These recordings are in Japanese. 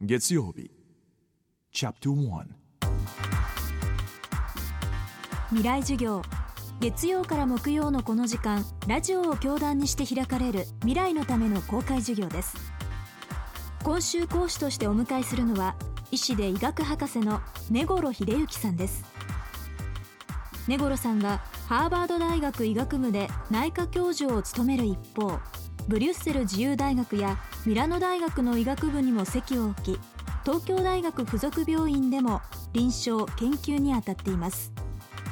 月曜日。未来授業。月曜から木曜のこの時間ラジオを教壇にして開かれる未来のための公開授業です。今週講師としてお迎えするのは医師で医学博士の根頃秀幸さんです。根頃さんはハーバード大学医学部で内科教授を務める一方ブリュッセル自由大学やミラノ大学の医学部にも席を置き東京大学附属病院でも臨床研究に当たっています。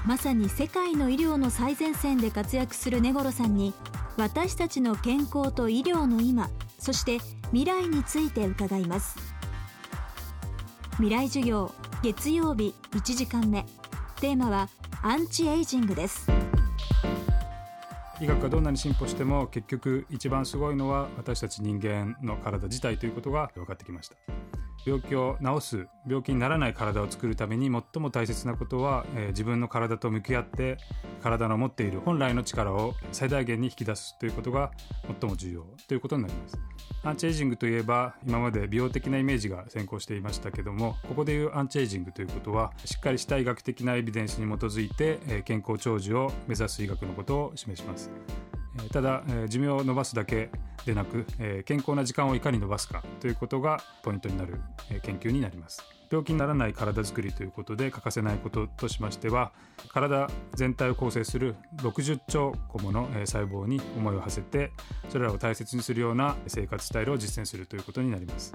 まさに世界の医療の最前線で活躍する根頃さんに私たちの健康と医療の今そして未来について伺います。未来授業月曜日1時間目。テーマはアンチエイジングです。医学がどんなに進歩しても結局一番すごいのは私たち人間の体自体ということが分かってきました。病気を治す病気にならない体を作るために最も大切なことは、えー自分の体と向き合って体の持っている本来の力を最大限に引き出すということが最も重要ということになります。アンチエイジングといえば今まで美容的なイメージが先行していましたけどもここでいうアンチエイジングということはしっかりした医学的なエビデンスに基づいて、健康長寿を目指す医学のことを示します。ただ、寿命を延ばすだけでなく、えー健康な時間をいかに延ばすかということがポイントになる、えー研究になります。病気にならない体づくりということで欠かせないこととしましては体全体を構成する60兆個ものえー細胞に思いを馳せてそれらを大切にするような生活スタイルを実践するということになります。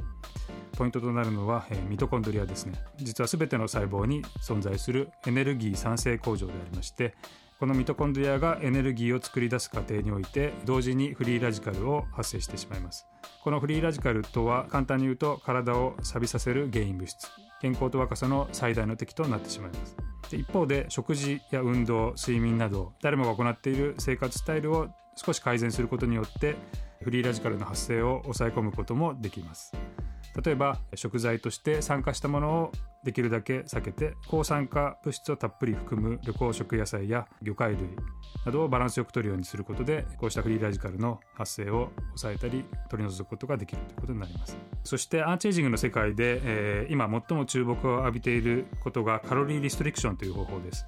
ポイントとなるのは、えーミトコンドリアですね。実は全ての細胞に存在するエネルギー産生工場でありましてこのミトコンドリアがエネルギーを作り出す過程において同時にフリーラジカルを発生してしまいます。このフリーラジカルとは簡単に言うと体を錆びさせる原因物。質健康と若さの最大の敵となってしまいます。で一方で食事や運動睡眠など誰もが行っている生活スタイルを少し改善することによってフリーラジカルの発生を抑え込むこともできます。例えば食材として酸化したものをできるだけ避けて抗酸化物質をたっぷり含む緑黄色野菜や魚介類などをバランスよく摂るようにすることでこうしたフリーラジカルの発生を抑えたり取り除くことができるということになります。そしてアンチエイジングの世界で、えー今最も注目を浴びていることがカロリーリストリクションという方法です。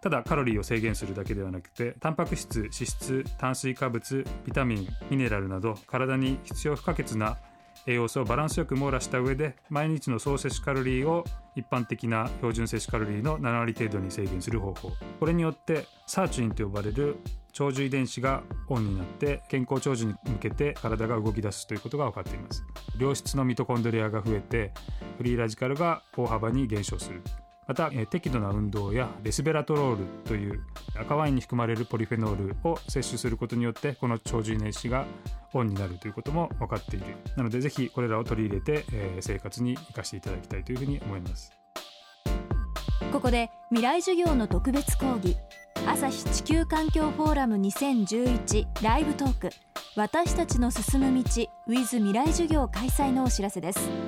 ただカロリーを制限するだけではなくてタンパク質脂質炭水化物ビタミンミネラルなど体に必要不可欠な栄養素をバランスよく網羅した上で毎日の総摂取カロリーを一般的な標準摂取カロリーの7割程度に制限する方法。これによってサーチュインと呼ばれる長寿遺伝子がオンになって健康長寿に向けて体が動き出すということが分かっています。良質のミトコンドリアが増えてフリーラジカルが大幅に減少する。また、え適度な運動やレスベラトロールという赤ワインに含まれるポリフェノールを摂取することによってこの長寿遺伝子がオンになるということも分かっている。なのでぜひこれらを取り入れて、え生活に生かしていただきたいというふうに思います。ここで未来授業の特別講義。朝日地球環境フォーラム2011ライブトーク。私たちの進む道 with 未来授業開催のお知らせです。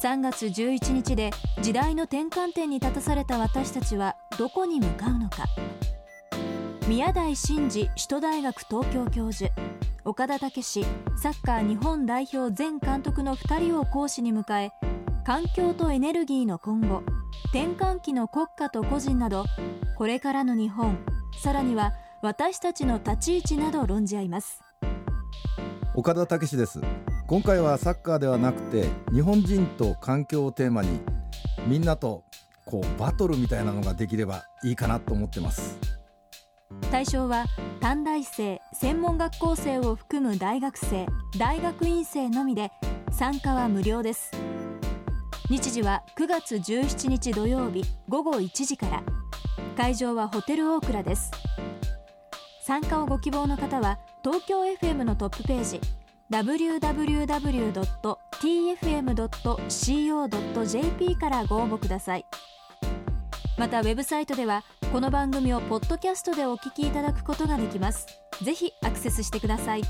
3月11日で時代の転換点に立たされた私たちはどこに向かうのか。宮台真司首都大学東京教授岡田武史サッカー日本代表前監督の2人を講師に迎え環境とエネルギーの今後転換期の国家と個人などこれからの日本さらには私たちの立ち位置など論じ合います。岡田武史です。今回はサッカーではなくて日本人と環境をテーマにみんなとこうバトルみたいなのができればいいかなと思ってます。対象は短大生専門学校生を含む大学生大学院生のみで参加は無料です。日時は9月17日土曜日午後1時から。会場はホテルオークラです。参加をご希望の方は東京 FM のトップページ www.tfm.co.jp からご応募ください。またウェブサイトではこの番組をポッドキャストでお聞きいただくことができます。ぜひアクセスしてください。